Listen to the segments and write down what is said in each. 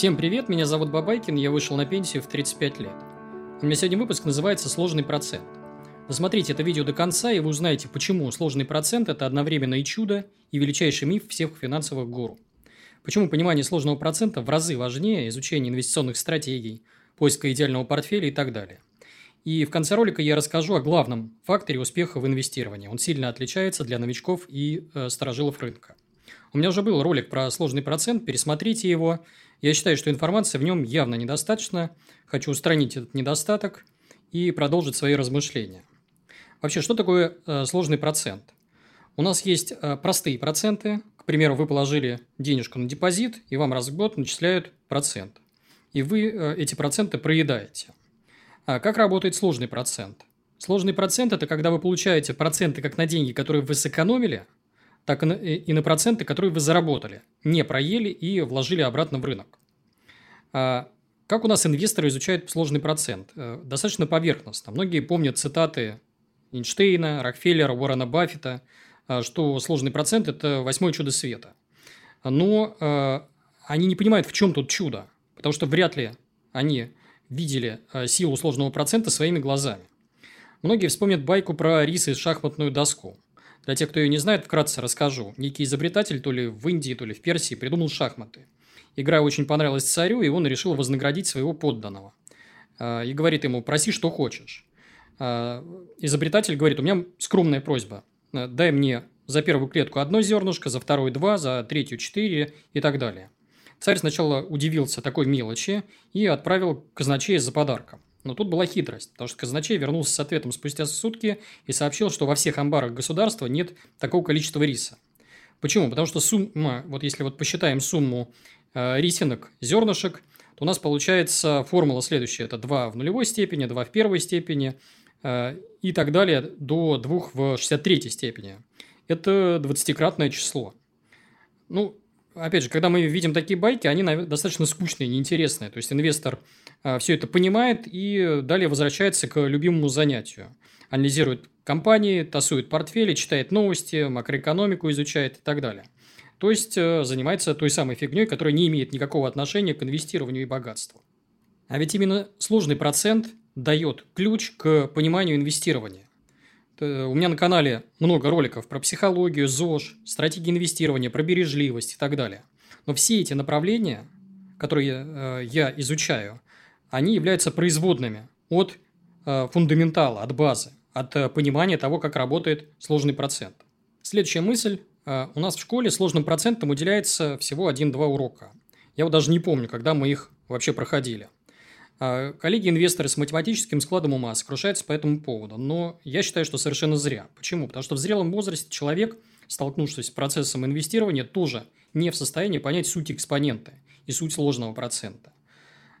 Всем привет, меня зовут Бабайкин, я вышел на пенсию в 35 лет. У меня сегодня выпуск называется «Сложный процент». Досмотрите это видео до конца, и вы узнаете, почему сложный процент – это одновременно и чудо, и величайший миф всех финансовых гуру. Почему понимание сложного процента в разы важнее изучения инвестиционных стратегий, поиска идеального портфеля и так далее. И в конце ролика я расскажу о главном факторе успеха в инвестировании. Он сильно отличается для новичков и э, сторожилов рынка. У меня уже был ролик про сложный процент, пересмотрите его. Я считаю, что информации в нем явно недостаточно. Хочу устранить этот недостаток и продолжить свои размышления. Вообще, что такое э, сложный процент? У нас есть э, простые проценты. К примеру, вы положили денежку на депозит, и вам раз в год начисляют процент. И вы э, эти проценты проедаете. А как работает сложный процент? Сложный процент – это когда вы получаете проценты как на деньги, которые вы сэкономили – так и на проценты, которые вы заработали, не проели и вложили обратно в рынок. А как у нас инвесторы изучают сложный процент? Э, достаточно поверхностно. Многие помнят цитаты Эйнштейна, Рокфеллера, Уоррена Баффета, э, что сложный процент – это восьмое чудо света. Но э, они не понимают, в чем тут чудо, потому что вряд ли они видели силу сложного процента своими глазами. Многие вспомнят байку про рис и шахматную доску – для тех, кто ее не знает, вкратце расскажу. Некий изобретатель то ли в Индии, то ли в Персии придумал шахматы. Игра очень понравилась царю, и он решил вознаградить своего подданного. А, и говорит ему, проси, что хочешь. А, изобретатель говорит, у меня скромная просьба. А, дай мне за первую клетку одно зернышко, за вторую два, за третью четыре и так далее. Царь сначала удивился такой мелочи и отправил казначея за подарком. Но тут была хитрость, потому что казначей вернулся с ответом спустя сутки и сообщил, что во всех амбарах государства нет такого количества риса. Почему? Потому что сумма, вот если вот посчитаем сумму э, рисинок, зернышек, то у нас получается формула следующая. Это 2 в нулевой степени, 2 в первой степени э, и так далее до 2 в 63 степени. Это 20-кратное число. Ну, опять же, когда мы видим такие байки, они достаточно скучные, неинтересные. То есть, инвестор а, все это понимает и далее возвращается к любимому занятию. Анализирует компании, тасует портфели, читает новости, макроэкономику изучает и так далее. То есть, э, занимается той самой фигней, которая не имеет никакого отношения к инвестированию и богатству. А ведь именно сложный процент дает ключ к пониманию инвестирования. У меня на канале много роликов про психологию, ЗОЖ, стратегии инвестирования, про бережливость и так далее. Но все эти направления, которые э, я изучаю, они являются производными от э, фундаментала, от базы, от э, понимания того, как работает сложный процент. Следующая мысль. Э, у нас в школе сложным процентом уделяется всего 1-2 урока. Я вот даже не помню, когда мы их вообще проходили. Э, коллеги-инвесторы с математическим складом ума сокрушаются по этому поводу, но я считаю, что совершенно зря. Почему? Потому что в зрелом возрасте человек, столкнувшись с процессом инвестирования, тоже не в состоянии понять суть экспонента и суть сложного процента.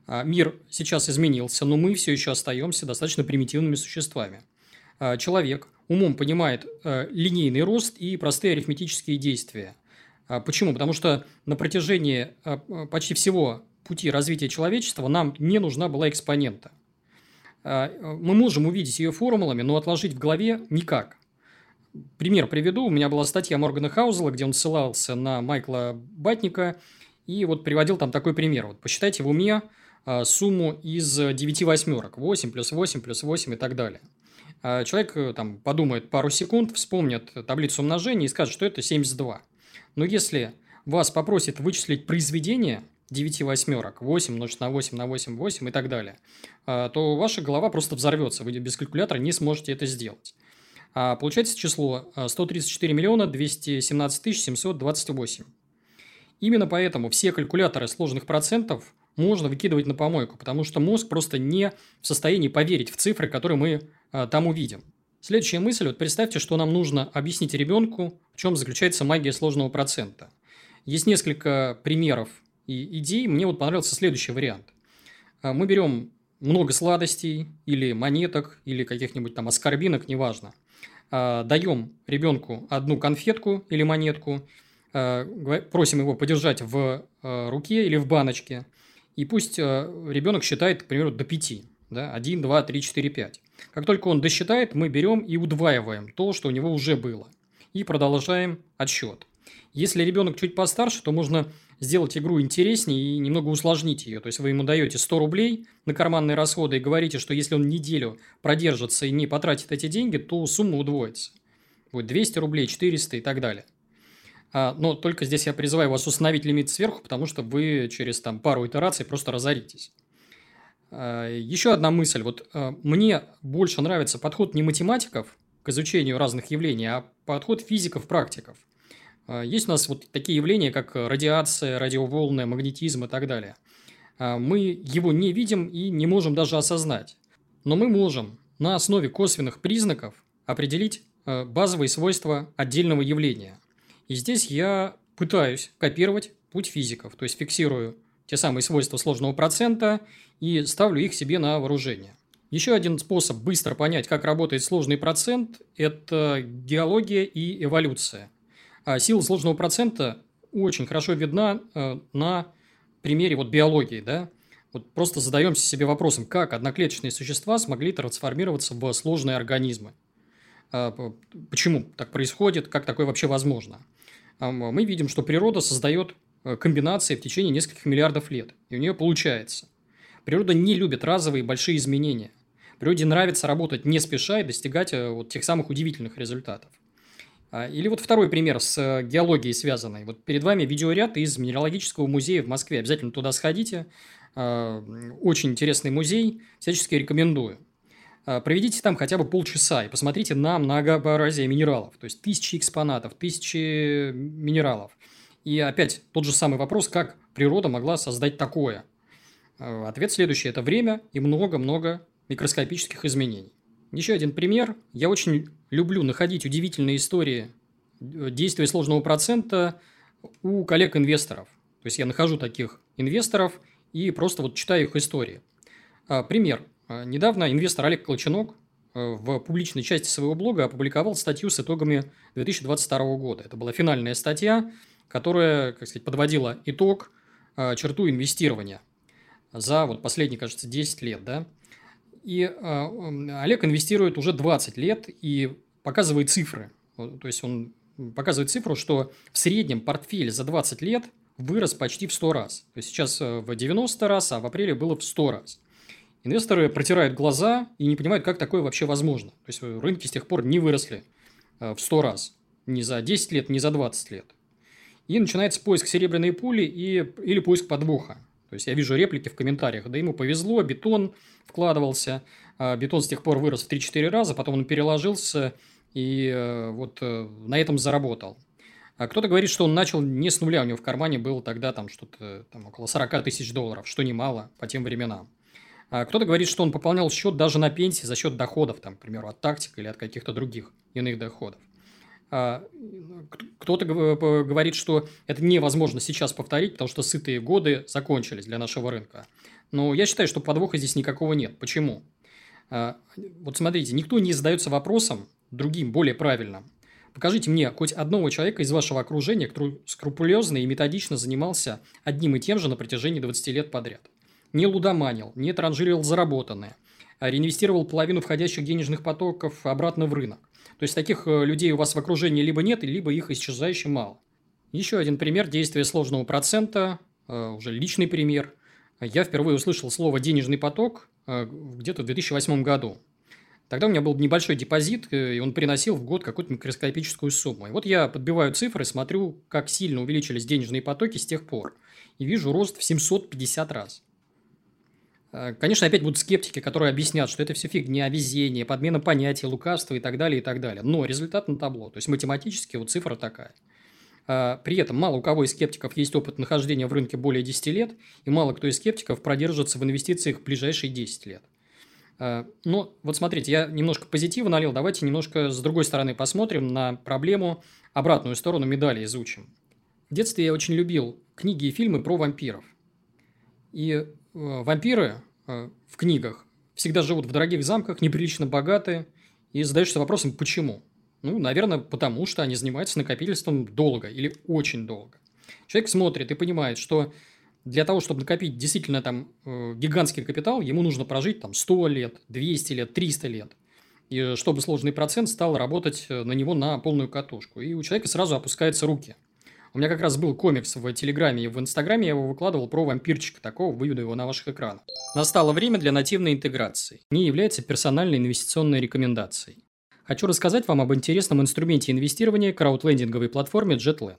А, мир сейчас изменился, но мы все еще остаемся достаточно примитивными существами. А, человек умом понимает э, линейный рост и простые арифметические действия. А, почему? Потому что на протяжении почти всего пути развития человечества нам не нужна была экспонента. Мы можем увидеть ее формулами, но отложить в голове никак. Пример приведу. У меня была статья Моргана Хаузела, где он ссылался на Майкла Батника и вот приводил там такой пример. Вот посчитайте в уме а, сумму из 9 восьмерок. 8 плюс 8 плюс 8 и так далее. А, человек э, там подумает пару секунд, вспомнит таблицу умножения и скажет, что это 72. Но если вас попросит вычислить произведение 9 восьмерок, 8 умножить на 8 на 8, 8 и так далее, а, то ваша голова просто взорвется. Вы без калькулятора не сможете это сделать. Получается число 134 миллиона 217 тысяч 728. Именно поэтому все калькуляторы сложных процентов можно выкидывать на помойку, потому что мозг просто не в состоянии поверить в цифры, которые мы а, там увидим. Следующая мысль. Вот представьте, что нам нужно объяснить ребенку, в чем заключается магия сложного процента. Есть несколько примеров идей. Мне вот понравился следующий вариант. А, мы берем много сладостей или монеток, или каких-нибудь там аскорбинок, неважно. А, даем ребенку одну конфетку или монетку, а, просим его подержать в руке или в баночке – и пусть э, ребенок считает, к примеру, до 5. Да? 1, 2, 3, 4, 5. Как только он досчитает, мы берем и удваиваем то, что у него уже было. И продолжаем отсчет. Если ребенок чуть постарше, то можно сделать игру интереснее и немного усложнить ее. То есть, вы ему даете 100 рублей на карманные расходы и говорите, что если он неделю продержится и не потратит эти деньги, то сумма удвоится. Будет 200 рублей, 400 и так далее. А, но только здесь я призываю вас установить лимит сверху, потому что вы через там, пару итераций просто разоритесь. А, еще одна мысль. Вот а, мне больше нравится подход не математиков к изучению разных явлений, а подход физиков-практиков. Есть у нас вот такие явления, как радиация, радиоволны, магнетизм и так далее. Мы его не видим и не можем даже осознать. Но мы можем на основе косвенных признаков определить базовые свойства отдельного явления – и здесь я пытаюсь копировать путь физиков, то есть фиксирую те самые свойства сложного процента и ставлю их себе на вооружение. Еще один способ быстро понять, как работает сложный процент – это геология и эволюция. А сила сложного процента очень хорошо видна э, на примере вот биологии. Да? Вот просто задаемся себе вопросом, как одноклеточные существа смогли трансформироваться в сложные организмы. А, почему так происходит, как такое вообще возможно? мы видим, что природа создает э, комбинации в течение нескольких миллиардов лет. И у нее получается. Природа не любит разовые большие изменения. Природе нравится работать не спеша и достигать э, вот тех самых удивительных результатов. А, или вот второй пример с э, геологией связанный. Вот перед вами видеоряд из Минералогического музея в Москве. Обязательно туда сходите. А, очень интересный музей. Всячески рекомендую. А, проведите там хотя бы полчаса и посмотрите на многообразие минералов. То есть, тысячи экспонатов, тысячи минералов. И опять тот же самый вопрос, как природа могла создать такое? Ответ следующий – это время и много-много микроскопических изменений. Еще один пример. Я очень люблю находить удивительные истории э, действия сложного процента у коллег-инвесторов. То есть, я нахожу таких инвесторов и просто вот читаю их истории. А, пример. А, недавно инвестор Олег Колченок э, в публичной части своего блога опубликовал статью с итогами 2022 года. Это была финальная статья, которая, как сказать, подводила итог, э, черту инвестирования за вот последние, кажется, 10 лет. Да? И э, Олег инвестирует уже 20 лет и показывает цифры. То есть, он показывает цифру, что в среднем портфель за 20 лет вырос почти в 100 раз. То есть, сейчас в 90 раз, а в апреле было в 100 раз. Инвесторы протирают глаза и не понимают, как такое вообще возможно. То есть, рынки с тех пор не выросли э, в 100 раз. Ни за 10 лет, ни за 20 лет. И начинается поиск серебряной пули и, или поиск подвоха. То есть, я вижу реплики в комментариях. Да ему повезло, бетон вкладывался. А бетон с тех пор вырос в 3-4 раза, потом он переложился и э, вот э, на этом заработал. А кто-то говорит, что он начал не с нуля, у него в кармане было тогда там что-то там, около 40 тысяч долларов, что немало по тем временам. А кто-то говорит, что он пополнял счет даже на пенсии за счет доходов, там, к примеру, от тактика или от каких-то других иных доходов. А, кто-то говорит, что это невозможно сейчас повторить, потому что сытые годы закончились для нашего рынка. Но я считаю, что подвоха здесь никакого нет. Почему? А, вот смотрите, никто не задается вопросом другим, более правильным. Покажите мне хоть одного человека из вашего окружения, который скрупулезно и методично занимался одним и тем же на протяжении 20 лет подряд не лудоманил, не транжирил заработанное, а реинвестировал половину входящих денежных потоков обратно в рынок. То есть, таких э, людей у вас в окружении либо нет, либо их исчезающе мало. Еще один пример действия сложного процента, э, уже личный пример. Я впервые услышал слово «денежный поток» э, где-то в 2008 году. Тогда у меня был небольшой депозит, и он приносил в год какую-то микроскопическую сумму. И вот я подбиваю цифры, смотрю, как сильно увеличились денежные потоки с тех пор. И вижу рост в 750 раз. Э, конечно, опять будут скептики, которые объяснят, что это все фигня, везение, подмена понятий, лукавство и так далее, и так далее. Но результат на табло. То есть, математически вот цифра такая. Э, при этом мало у кого из скептиков есть опыт нахождения в рынке более 10 лет, и мало кто из скептиков продержится в инвестициях в ближайшие 10 лет. Э, но вот смотрите, я немножко позитива налил, давайте немножко с другой стороны посмотрим на проблему, обратную сторону медали изучим. В детстве я очень любил книги и фильмы про вампиров. И вампиры э, в книгах всегда живут в дорогих замках, неприлично богатые, и задаешься вопросом, почему? Ну, наверное, потому что они занимаются накопительством долго или очень долго. Человек смотрит и понимает, что для того, чтобы накопить действительно там э, гигантский капитал, ему нужно прожить там 100 лет, 200 лет, 300 лет. И чтобы сложный процент стал работать на него на полную катушку. И у человека сразу опускаются руки. У меня как раз был комикс в Телеграме и в Инстаграме, я его выкладывал про вампирчика такого, выведу его на ваших экранах. Настало время для нативной интеграции. Не является персональной инвестиционной рекомендацией. Хочу рассказать вам об интересном инструменте инвестирования краудлендинговой платформе JetLand.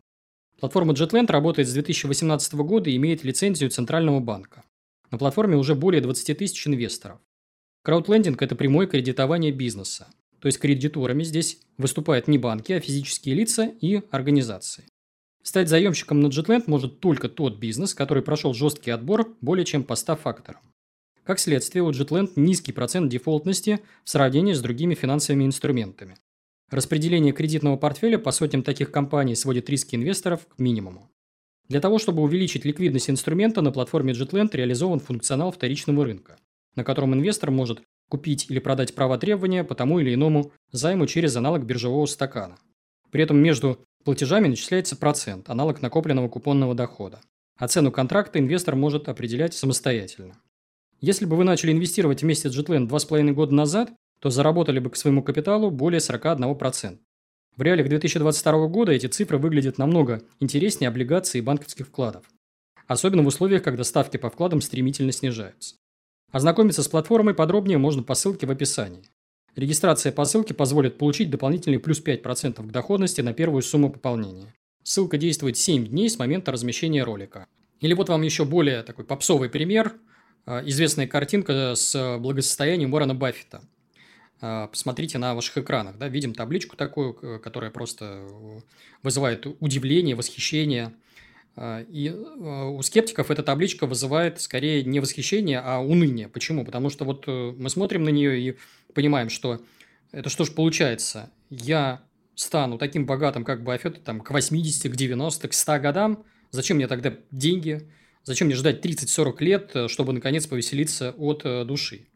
Платформа JetLand работает с 2018 года и имеет лицензию Центрального банка. На платформе уже более 20 тысяч инвесторов. Краудлендинг – это прямое кредитование бизнеса. То есть кредиторами здесь выступают не банки, а физические лица и организации. Стать заемщиком на JetLand может только тот бизнес, который прошел жесткий отбор более чем по 100 факторам. Как следствие, у JetLand низкий процент дефолтности в сравнении с другими финансовыми инструментами. Распределение кредитного портфеля по сотням таких компаний сводит риски инвесторов к минимуму. Для того, чтобы увеличить ликвидность инструмента, на платформе JetLand реализован функционал вторичного рынка, на котором инвестор может купить или продать права требования по тому или иному займу через аналог биржевого стакана. При этом между Платежами начисляется процент, аналог накопленного купонного дохода. А цену контракта инвестор может определять самостоятельно. Если бы вы начали инвестировать вместе с Jetland 2,5 года назад, то заработали бы к своему капиталу более 41%. В реалиях 2022 года эти цифры выглядят намного интереснее облигаций и банковских вкладов. Особенно в условиях, когда ставки по вкладам стремительно снижаются. Ознакомиться с платформой подробнее можно по ссылке в описании. Регистрация по ссылке позволит получить дополнительный плюс 5% к доходности на первую сумму пополнения. Ссылка действует 7 дней с момента размещения ролика. Или вот вам еще более такой попсовый пример. А, известная картинка с благосостоянием Уоррена Баффета. А, посмотрите на ваших экранах. Да? Видим табличку такую, которая просто вызывает удивление, восхищение. А, и у скептиков эта табличка вызывает скорее не восхищение, а уныние. Почему? Потому что вот э, мы смотрим на нее и понимаем, что это что ж получается? Я стану таким богатым, как Баффет, там, к 80, к 90, к 100 годам. Зачем мне тогда деньги? Зачем мне ждать 30-40 лет, э, чтобы, наконец, повеселиться от э, души?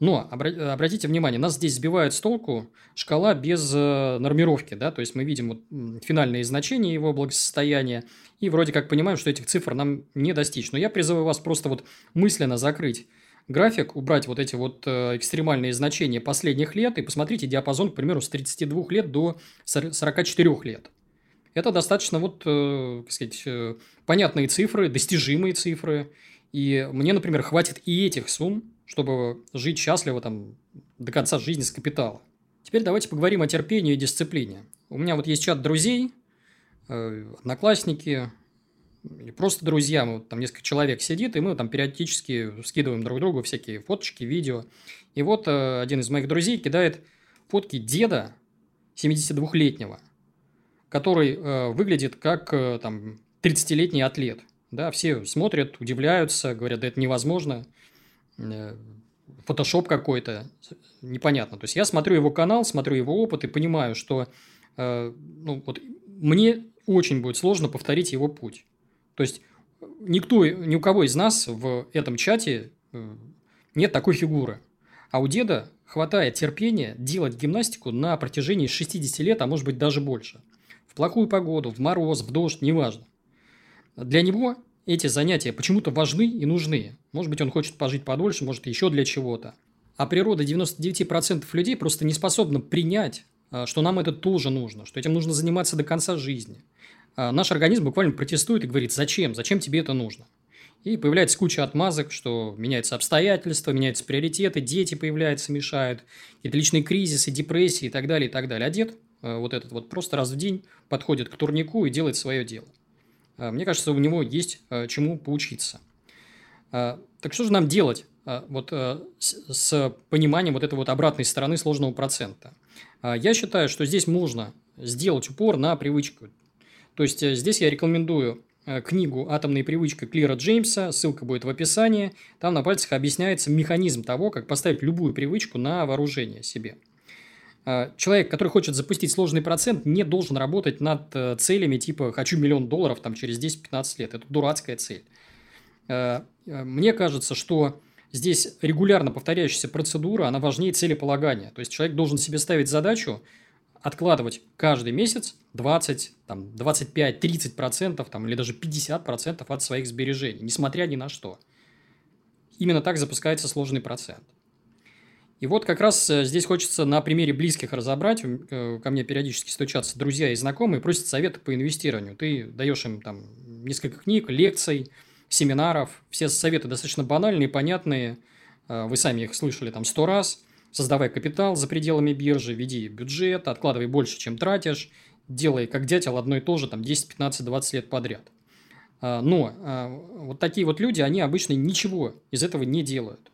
Но, обратите внимание, нас здесь сбивает с толку шкала без э, нормировки, да, то есть мы видим вот финальные значения его благосостояния и вроде как понимаем, что этих цифр нам не достичь. Но я призываю вас просто вот мысленно закрыть график, убрать вот эти вот э, экстремальные значения последних лет и посмотрите диапазон, к примеру, с 32 лет до 44 лет. Это достаточно вот, э, так сказать, э, понятные цифры, достижимые цифры. И мне, например, хватит и этих сумм, чтобы жить счастливо там до конца жизни с капитала. Теперь давайте поговорим о терпении и дисциплине. У меня вот есть чат друзей, одноклассники, или просто друзья, мы, там несколько человек сидит, и мы там периодически скидываем друг другу всякие фоточки, видео. И вот э, один из моих друзей кидает фотки деда 72-летнего, который э, выглядит как э, там 30-летний атлет. Да, все смотрят, удивляются, говорят, да это невозможно, э, фотошоп какой-то, непонятно. То есть я смотрю его канал, смотрю его опыт и понимаю, что э, ну, вот мне очень будет сложно повторить его путь. То есть никто, ни у кого из нас в этом чате э, нет такой фигуры. А у деда хватает терпения делать гимнастику на протяжении 60 лет, а может быть даже больше. В плохую погоду, в мороз, в дождь, неважно. Для него эти занятия почему-то важны и нужны. Может быть, он хочет пожить подольше, может, еще для чего-то. А природа 99% людей просто не способна принять, э, что нам это тоже нужно, что этим нужно заниматься до конца жизни – а, наш организм буквально протестует и говорит, зачем, зачем тебе это нужно. И появляется куча отмазок, что меняются обстоятельства, меняются приоритеты, дети появляются, мешают, какие-то личные кризисы, депрессии и так далее, и так далее. А дед э, вот этот вот просто раз в день подходит к турнику и делает свое дело. А, мне кажется, у него есть э, чему поучиться. А, так что же нам делать вот с пониманием вот этой вот обратной стороны сложного процента? Я считаю, что здесь можно сделать упор на привычку. То есть э, здесь я рекомендую э, книгу «Атомная привычка» Клира Джеймса, ссылка будет в описании. Там на пальцах объясняется механизм того, как поставить любую привычку на вооружение себе. Э, человек, который хочет запустить сложный процент, не должен работать над целями типа «хочу миллион долларов там, через 10-15 лет». Это дурацкая цель. Мне кажется, что здесь регулярно повторяющаяся процедура, она важнее целеполагания. То есть человек должен себе ставить задачу откладывать каждый месяц 20, там, 25, 30 процентов там, или даже 50 процентов от своих сбережений, несмотря ни на что. Именно так запускается сложный процент. И вот как раз э, здесь хочется на примере близких разобрать. Э, ко мне периодически стучатся друзья и знакомые, просят советы по инвестированию. Ты даешь им там несколько книг, лекций, семинаров. Все советы достаточно банальные, понятные. Э, вы сами их слышали там сто раз. Создавай капитал за пределами биржи, веди бюджет, откладывай больше, чем тратишь. Делай как дятел одно и то же там 10, 15, 20 лет подряд. Но вот такие вот люди, они обычно ничего из этого не делают.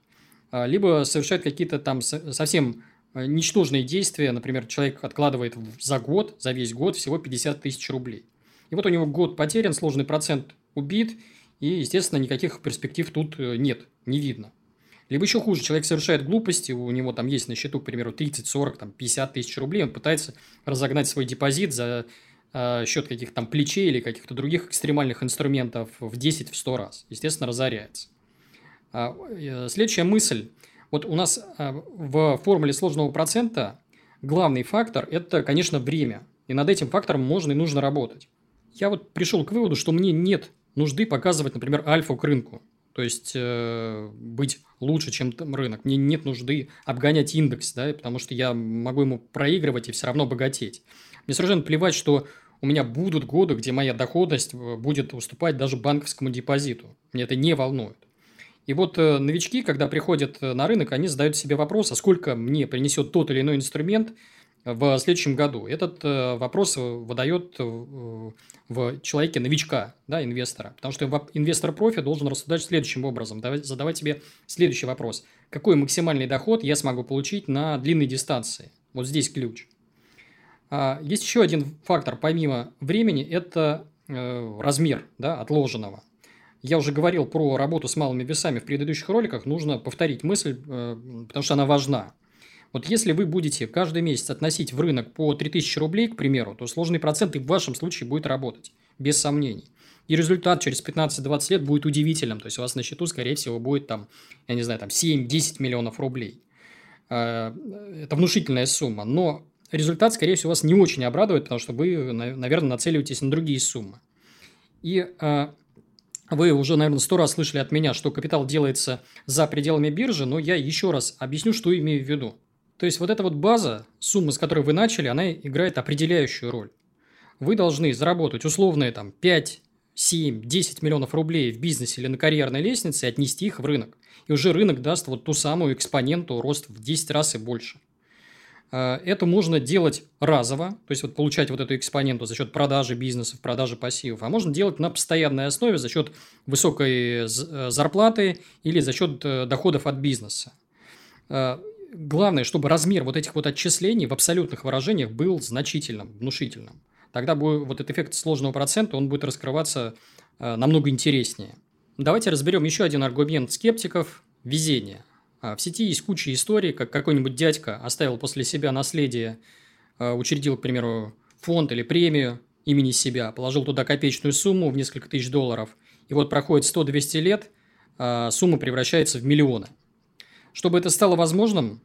А, либо совершает какие-то там совсем э, ничтожные действия. Например, человек откладывает за год, за весь год всего 50 тысяч рублей. И вот у него год потерян, сложный процент убит, и, естественно, никаких перспектив тут э, нет, не видно. Либо еще хуже, человек совершает глупости, у него там есть на счету, к примеру, 30, 40, там, 50 тысяч рублей, он пытается разогнать свой депозит за э, счет каких-то там плечей или каких-то других экстремальных инструментов в 10, в 100 раз. Естественно, разоряется. А, э, следующая мысль. Вот у нас а, в формуле сложного процента главный фактор – это, конечно, время. И над этим фактором можно и нужно работать. Я вот пришел к выводу, что мне нет нужды показывать, например, альфу к рынку. То есть, э, быть лучше, чем рынок. Мне нет нужды обгонять индекс, да, потому что я могу ему проигрывать и все равно богатеть. Мне совершенно плевать, что у меня будут годы, где моя доходность э, будет уступать даже банковскому депозиту. Мне это не волнует. И вот э, новички, когда приходят э, на рынок, они задают себе вопрос, а сколько мне принесет тот или иной инструмент в следующем году. Этот э, вопрос выдает в человеке новичка, да, инвестора. Потому что инвестор профи должен рассуждать следующим образом, задавать себе следующий вопрос. Какой максимальный доход я смогу получить на длинной дистанции? Вот здесь ключ. А, есть еще один фактор, помимо времени, это размер да, отложенного. Я уже говорил про работу с малыми весами в предыдущих роликах, нужно повторить мысль, э, потому что она важна. Вот если вы будете каждый месяц относить в рынок по 3000 рублей, к примеру, то сложный процент и в вашем случае будет работать, без сомнений. И результат через 15-20 лет будет удивительным. То есть, у вас на счету, скорее всего, будет там, я не знаю, там 7-10 миллионов рублей. Э, это внушительная сумма. Но результат, скорее всего, вас не очень обрадует, потому что вы, наверное, нацеливаетесь на другие суммы. И э, вы уже, наверное, сто раз слышали от меня, что капитал делается за пределами биржи, но я еще раз объясню, что имею в виду. То есть, вот эта вот база, сумма, с которой вы начали, она играет определяющую роль. Вы должны заработать условные там 5, 7, 10 миллионов рублей в бизнесе или на карьерной лестнице и отнести их в рынок. И уже рынок даст вот ту самую экспоненту рост в 10 раз и больше. Э, это можно делать разово, то есть вот получать вот эту экспоненту за счет продажи бизнесов, продажи пассивов, а можно делать на постоянной основе за счет высокой э, зарплаты или за счет э, доходов от бизнеса. Главное, чтобы размер вот этих вот отчислений в абсолютных выражениях был значительным, внушительным. Тогда будет, вот этот эффект сложного процента, он будет раскрываться намного интереснее. Давайте разберем еще один аргумент скептиков – везение – в сети есть куча историй, как какой-нибудь дядька оставил после себя наследие, а, учредил, к примеру, фонд или премию имени себя, положил туда копеечную сумму в несколько тысяч долларов, и вот проходит 100-200 лет, а, сумма превращается в миллионы. Чтобы это стало возможным,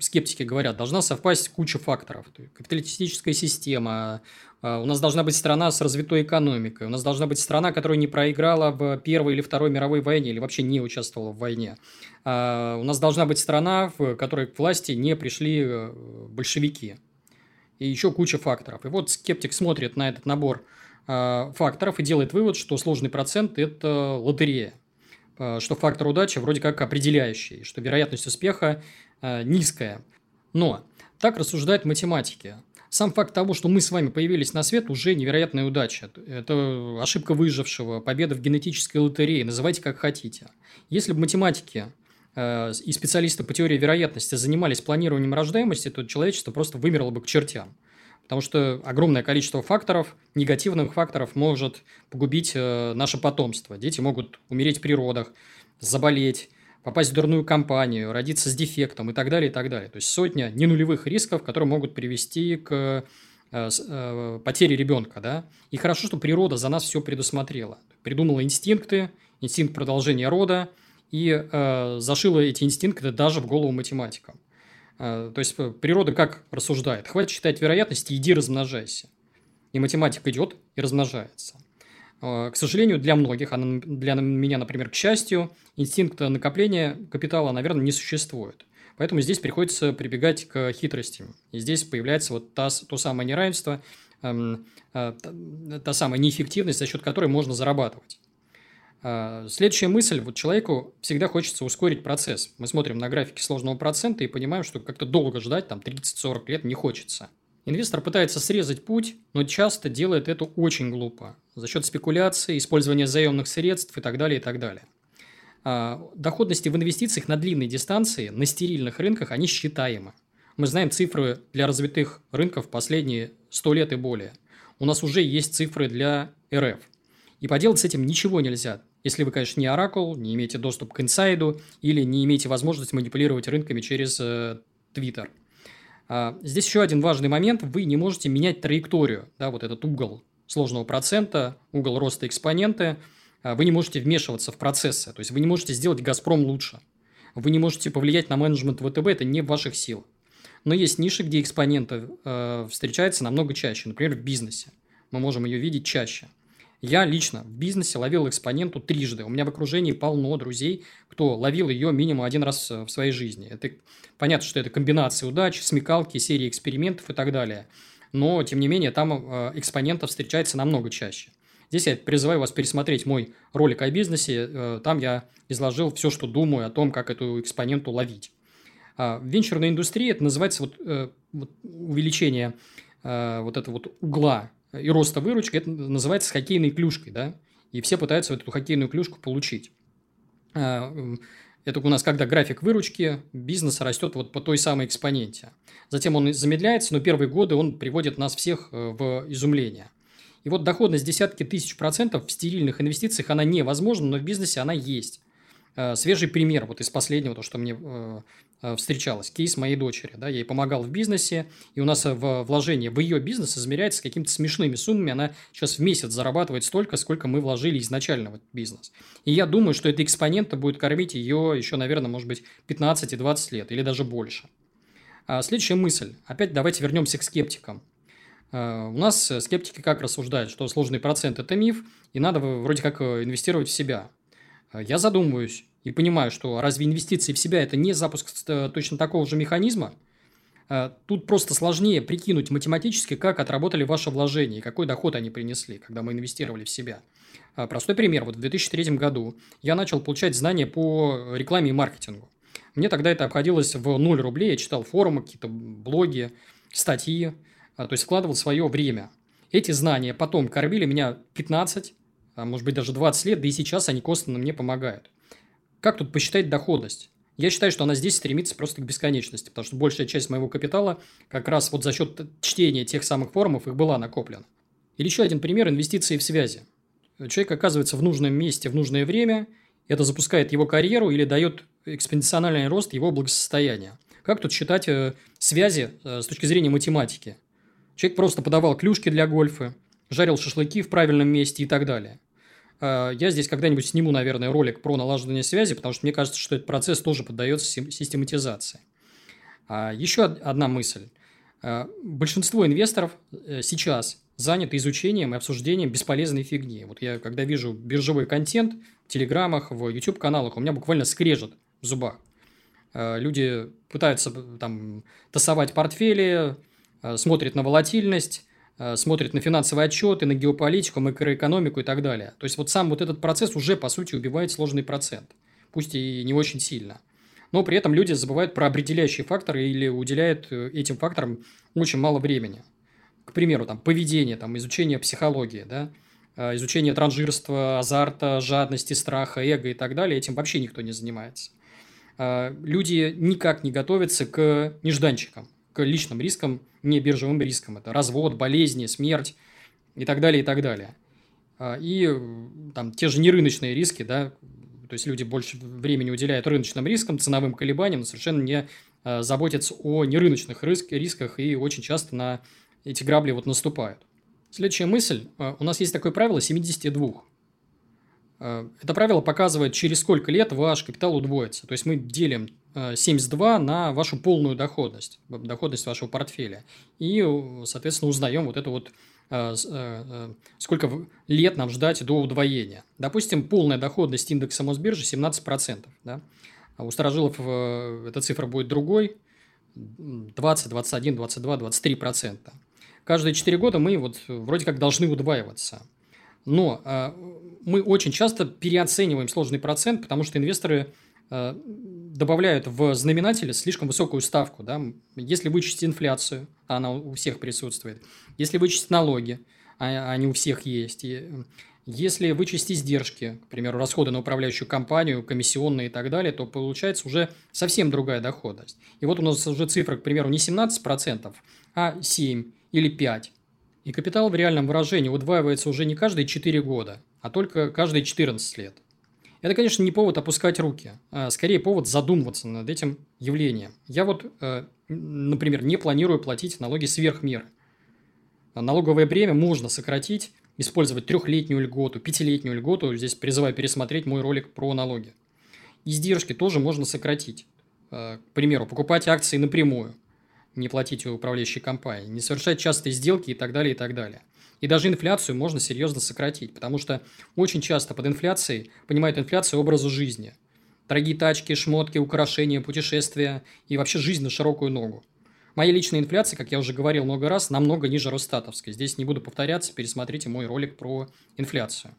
скептики говорят, должна совпасть куча факторов. Капиталистическая система, а, у нас должна быть страна с развитой экономикой, у нас должна быть страна, которая не проиграла в Первой или Второй мировой войне, или вообще не участвовала в войне. А, у нас должна быть страна, в которой к власти не пришли э, большевики. И еще куча факторов. И вот скептик смотрит на этот набор а, факторов и делает вывод, что сложный процент – это лотерея что фактор удачи вроде как определяющий, что вероятность успеха низкая. Но так рассуждают математики. Сам факт того, что мы с вами появились на свет, уже невероятная удача. Это ошибка выжившего, победа в генетической лотерее, называйте как хотите. Если бы математики э, и специалисты по теории вероятности занимались планированием рождаемости, то человечество просто вымерло бы к чертям. Потому что огромное количество факторов, негативных факторов может погубить э, наше потомство. Дети могут умереть при родах, заболеть, попасть в дурную компанию, родиться с дефектом и так далее, и так далее. То есть сотня ненулевых рисков, которые могут привести к э, э, потере ребенка, да. И хорошо, что природа за нас все предусмотрела. Придумала инстинкты, инстинкт продолжения рода, и э, зашила эти инстинкты даже в голову математикам. Э, то есть природа как рассуждает? Хватит считать вероятности, иди размножайся. И математик идет и размножается. Э, к сожалению, для многих, а для меня, например, к счастью, инстинкта накопления капитала, наверное, не существует. Поэтому здесь приходится прибегать к хитростям. И здесь появляется вот та, то самое неравенство, эм, э, та, та самая неэффективность, за счет которой можно зарабатывать. Э, следующая мысль. Вот человеку всегда хочется ускорить процесс. Мы смотрим на графики сложного процента и понимаем, что как-то долго ждать, там 30-40 лет не хочется. Инвестор пытается срезать путь, но часто делает это очень глупо. За счет спекуляции, использования заемных средств и так далее, и так далее. А, доходности в инвестициях на длинной дистанции, на стерильных рынках, они считаемы. Мы знаем цифры для развитых рынков последние 100 лет и более. У нас уже есть цифры для РФ. И поделать с этим ничего нельзя. Если вы, конечно, не оракул, не имеете доступ к инсайду или не имеете возможность манипулировать рынками через э, Твиттер. Э, здесь еще один важный момент. Вы не можете менять траекторию. Да, вот этот угол сложного процента, угол роста экспонента – а, вы не можете вмешиваться в процессы. То есть вы не можете сделать «Газпром» лучше. Вы не можете повлиять на менеджмент ВТБ, это не в ваших силах. Но есть ниши, где экспоненты э, встречаются намного чаще. Например, в бизнесе. Мы можем ее видеть чаще. Я лично в бизнесе ловил экспоненту трижды. У меня в окружении полно друзей, кто ловил ее минимум один раз в своей жизни. Это понятно, что это комбинация удач, смекалки, серии экспериментов и так далее. Но, тем не менее, там э, экспонентов встречается намного чаще. Здесь я призываю вас пересмотреть мой ролик о бизнесе. Э, там я изложил все, что думаю о том, как эту экспоненту ловить. А, в венчурной индустрии это называется вот, э, вот увеличение э, вот этого вот угла и роста выручки. Это называется хоккейной клюшкой, да? И все пытаются вот эту хоккейную клюшку получить. А, это у нас когда график выручки бизнеса растет вот по той самой экспоненте. Затем он замедляется, но первые годы он приводит нас всех в изумление. И вот доходность десятки тысяч процентов в стерильных инвестициях, она невозможна, но в бизнесе она есть. Э, свежий пример вот из последнего, то, что мне э, э, встречалось, кейс моей дочери. Да, я ей помогал в бизнесе, и у нас вложение в ее бизнес измеряется какими-то смешными суммами. Она сейчас в месяц зарабатывает столько, сколько мы вложили изначально в этот бизнес. И я думаю, что эта экспонента будет кормить ее еще, наверное, может быть, 15 и 20 лет, или даже больше. А следующая мысль. Опять давайте вернемся к скептикам. У нас скептики как рассуждают, что сложный процент – это миф, и надо вроде как инвестировать в себя. Э, я задумываюсь и понимаю, что разве инвестиции в себя – это не запуск точно такого же механизма? Тут просто сложнее прикинуть математически, как отработали ваши вложения и какой доход они принесли, когда мы инвестировали в себя. Простой пример. Вот в 2003 году я начал получать знания по рекламе и маркетингу. Мне тогда это обходилось в 0 рублей. Я читал форумы, какие-то блоги, статьи. То есть вкладывал свое время. Эти знания потом кормили меня 15, а может быть даже 20 лет, да и сейчас они косвенно мне помогают. Как тут посчитать доходность? Я считаю, что она здесь стремится просто к бесконечности, потому что большая часть моего капитала как раз вот за счет чтения тех самых форумов их была накоплена. Или еще один пример – инвестиции в связи. Человек оказывается в нужном месте в нужное время, это запускает его карьеру или дает экспоненциальный рост его благосостояния. Как тут считать э, связи э, с точки зрения математики? Человек просто подавал клюшки для гольфа, жарил шашлыки в правильном месте и так далее. А, я здесь когда-нибудь сниму, наверное, ролик про налаживание связи, потому что мне кажется, что этот процесс тоже поддается систематизации. А, еще одна мысль. А, большинство инвесторов э, сейчас заняты изучением и обсуждением бесполезной фигни. Вот я, когда вижу биржевой контент в телеграммах, в YouTube-каналах, у меня буквально скрежет в зубах. Люди пытаются там тасовать портфели, Э, смотрит на волатильность, э, смотрит на финансовые отчеты, на геополитику, макроэкономику и так далее. То есть, вот сам вот этот процесс уже, по сути, убивает сложный процент. Пусть и не очень сильно. Но при этом люди забывают про определяющие факторы или уделяют э, этим факторам очень мало времени. К примеру, там, поведение, там, изучение психологии, да, изучение транжирства, азарта, жадности, страха, эго и так далее. Этим вообще никто не занимается. Люди никак не готовятся к нежданчикам к личным рискам, не биржевым рискам. Это развод, болезни, смерть и так далее, и так далее. А, и там те же нерыночные риски, да, то есть люди больше времени уделяют рыночным рискам, ценовым колебаниям, но совершенно не а, заботятся о нерыночных риск, рисках и очень часто на эти грабли вот наступают. Следующая мысль. А, у нас есть такое правило 72. Это правило показывает, через сколько лет ваш капитал удвоится. То есть мы делим 72 на вашу полную доходность, доходность вашего портфеля. И, соответственно, узнаем вот это вот э, э, э, сколько лет нам ждать до удвоения. Допустим, полная доходность индекса Мосбиржи 17%. Да? А у старожилов э, эта цифра будет другой. 20, 21, 22, 23 процента. Каждые 4 года мы вот вроде как должны удваиваться. Но э, мы очень часто переоцениваем сложный процент, потому что инвесторы э, добавляют в знаменателе слишком высокую ставку. Да? Если вычесть инфляцию, она у всех присутствует, если вычесть налоги, а они у всех есть, и если вычесть издержки, к примеру, расходы на управляющую компанию, комиссионные и так далее, то получается уже совсем другая доходность. И вот у нас уже цифра, к примеру, не 17%, а 7 или 5. И капитал в реальном выражении удваивается уже не каждые 4 года, а только каждые 14 лет. Это, конечно, не повод опускать руки, а скорее повод задумываться над этим явлением. Я вот, э, например, не планирую платить налоги сверх меры. Налоговое бремя можно сократить использовать трехлетнюю льготу, пятилетнюю льготу. Здесь призываю пересмотреть мой ролик про налоги. Издержки тоже можно сократить. Э, к примеру, покупать акции напрямую, не платить управляющей компании, не совершать частые сделки и так далее, и так далее. И даже инфляцию можно серьезно сократить, потому что очень часто под инфляцией понимают инфляцию образу жизни. Дорогие тачки, шмотки, украшения, путешествия и вообще жизнь на широкую ногу. Моя личная инфляция, как я уже говорил много раз, намного ниже Росстатовской. Здесь не буду повторяться, пересмотрите мой ролик про инфляцию.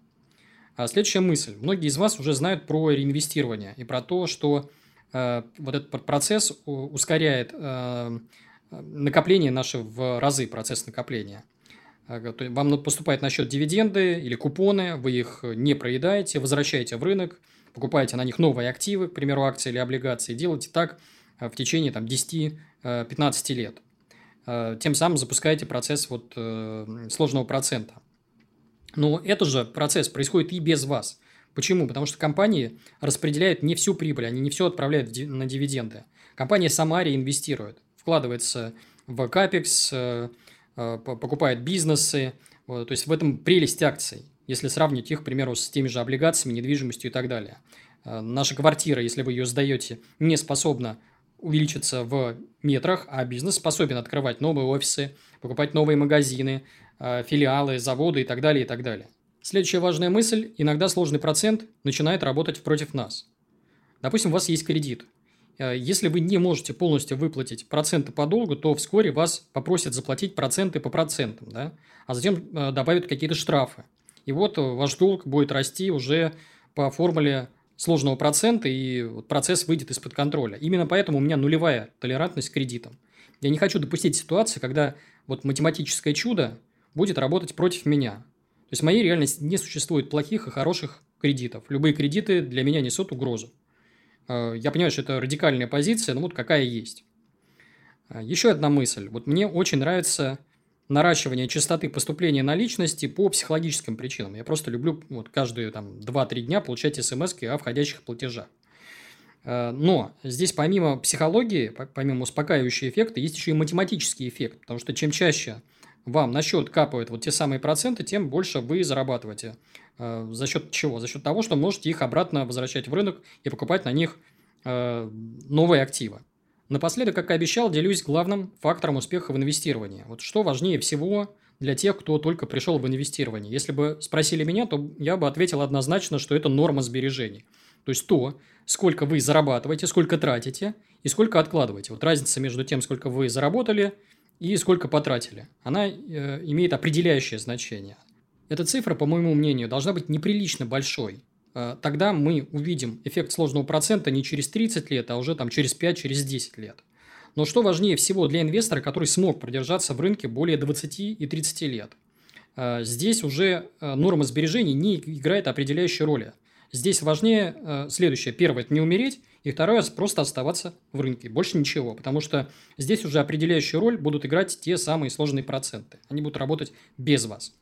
А следующая мысль. Многие из вас уже знают про реинвестирование и про то, что э, вот этот процесс ускоряет э, накопление наше в разы, процесс накопления. Вам поступает на счет дивиденды или купоны, вы их не проедаете, возвращаете в рынок, покупаете на них новые активы, к примеру, акции или облигации, делаете так э, в течение там, 10 15 э, лет. Э, тем самым запускаете процесс вот э, сложного процента. Но этот же процесс происходит и без вас. Почему? Потому что компании распределяют не всю прибыль, они не все отправляют на дивиденды. Компания сама реинвестирует, вкладывается в капекс, покупает бизнесы. То есть в этом прелесть акций, если сравнить их, к примеру, с теми же облигациями, недвижимостью и так далее. Наша квартира, если вы ее сдаете, не способна увеличиться в метрах, а бизнес способен открывать новые офисы, покупать новые магазины, э, филиалы, заводы и так далее, и так далее. Следующая важная мысль – иногда сложный процент начинает работать против нас. Допустим, у вас есть кредит. Э, если вы не можете полностью выплатить проценты по долгу, то вскоре вас попросят заплатить проценты по процентам, да? а затем э, добавят какие-то штрафы. И вот ваш долг будет расти уже по формуле сложного процента, и процесс выйдет из-под контроля. Именно поэтому у меня нулевая толерантность к кредитам. Я не хочу допустить ситуации, когда вот математическое чудо будет работать против меня. То есть в моей реальности не существует плохих и хороших кредитов. Любые кредиты для меня несут угрозу. Э, я понимаю, что это радикальная позиция, но вот какая есть. Э, еще одна мысль. Вот мне очень нравится наращивание частоты поступления наличности по психологическим причинам. Я просто люблю вот каждые там 2-3 дня получать смс о входящих платежах. Э, но здесь помимо психологии, помимо успокаивающего эффекта, есть еще и математический эффект, потому что чем чаще вам на счет капают вот те самые проценты, тем больше вы зарабатываете. Э, за счет чего? За счет того, что можете их обратно возвращать в рынок и покупать на них э, новые активы. Напоследок, как и обещал, делюсь главным фактором успеха в инвестировании. Вот что важнее всего для тех, кто только пришел в инвестирование. Если бы спросили меня, то я бы ответил однозначно, что это норма сбережений. То есть то, сколько вы зарабатываете, сколько тратите и сколько откладываете. Вот разница между тем, сколько вы заработали и сколько потратили. Она э, имеет определяющее значение. Эта цифра, по моему мнению, должна быть неприлично большой. Э, тогда мы увидим эффект сложного процента не через 30 лет, а уже там через 5, через 10 лет. Но что важнее всего для инвестора, который смог продержаться в рынке более 20 и 30 лет? Э, здесь уже э, норма сбережений не играет определяющей роли. Здесь важнее следующее. Первое – это не умереть, и второе – просто оставаться в рынке. Больше ничего, потому что здесь уже определяющую роль будут играть те самые сложные проценты. Они будут работать без вас.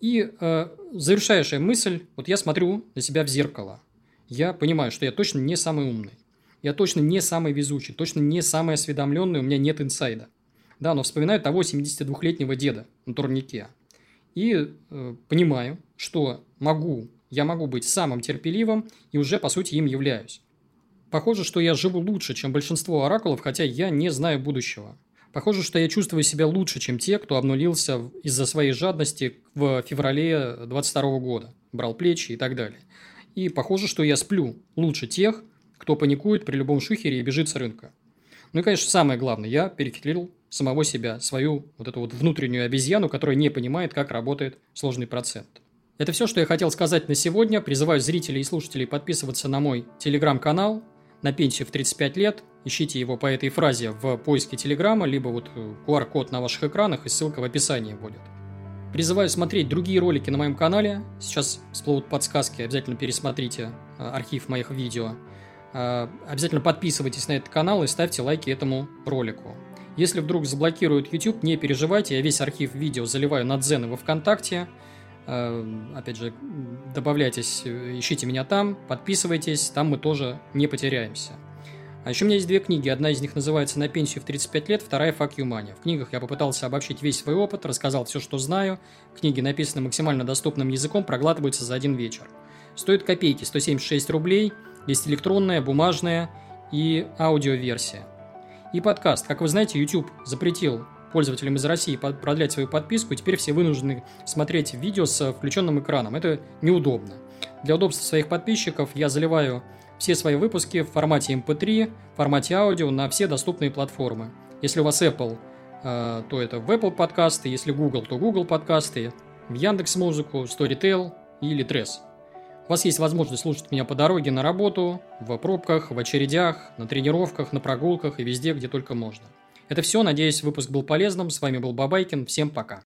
И э, завершающая мысль, вот я смотрю на себя в зеркало, я понимаю, что я точно не самый умный, я точно не самый везучий, точно не самый осведомленный, у меня нет инсайда. Да, но вспоминаю того 72-летнего деда на турнике. И э, понимаю, что могу, я могу быть самым терпеливым и уже, по сути, им являюсь. Похоже, что я живу лучше, чем большинство оракулов, хотя я не знаю будущего. Похоже, что я чувствую себя лучше, чем те, кто обнулился из-за своей жадности в феврале 22 года, брал плечи и так далее. И похоже, что я сплю лучше тех, кто паникует при любом шухере и бежит с рынка. Ну и, конечно, самое главное, я перехитрил самого себя, свою вот эту вот внутреннюю обезьяну, которая не понимает, как работает сложный процент. Это все, что я хотел сказать на сегодня. Призываю зрителей и слушателей подписываться на мой телеграм-канал на пенсию в 35 лет. Ищите его по этой фразе в поиске телеграма, либо вот QR-код на ваших экранах и ссылка в описании будет. Призываю смотреть другие ролики на моем канале. Сейчас всплывут подсказки, обязательно пересмотрите э, архив моих видео. Э, обязательно подписывайтесь на этот канал и ставьте лайки этому ролику. Если вдруг заблокируют YouTube, не переживайте, я весь архив видео заливаю на Дзен и во Вконтакте. Э, опять же, добавляйтесь, ищите меня там, подписывайтесь, там мы тоже не потеряемся. А еще у меня есть две книги. Одна из них называется «На пенсию в 35 лет», вторая «Fuck you money». В книгах я попытался обобщить весь свой опыт, рассказал все, что знаю. Книги написаны максимально доступным языком, проглатываются за один вечер. Стоит копейки, 176 рублей. Есть электронная, бумажная и аудиоверсия. И подкаст. Как вы знаете, YouTube запретил пользователям из России продлять свою подписку, и теперь все вынуждены смотреть видео с включенным экраном. Это неудобно. Для удобства своих подписчиков я заливаю все свои выпуски в формате MP3, эм в формате аудио на все доступные платформы. Если у вас Apple, э, то это в Apple подкасты, если Google, то Google подкасты, в Яндекс Музыку, Storytel или Tress. У вас есть возможность слушать меня по дороге на работу, в пробках, в очередях, на тренировках, на прогулках и везде, где только можно. Это все. Надеюсь, выпуск был полезным. С вами был Бабайкин. Всем пока.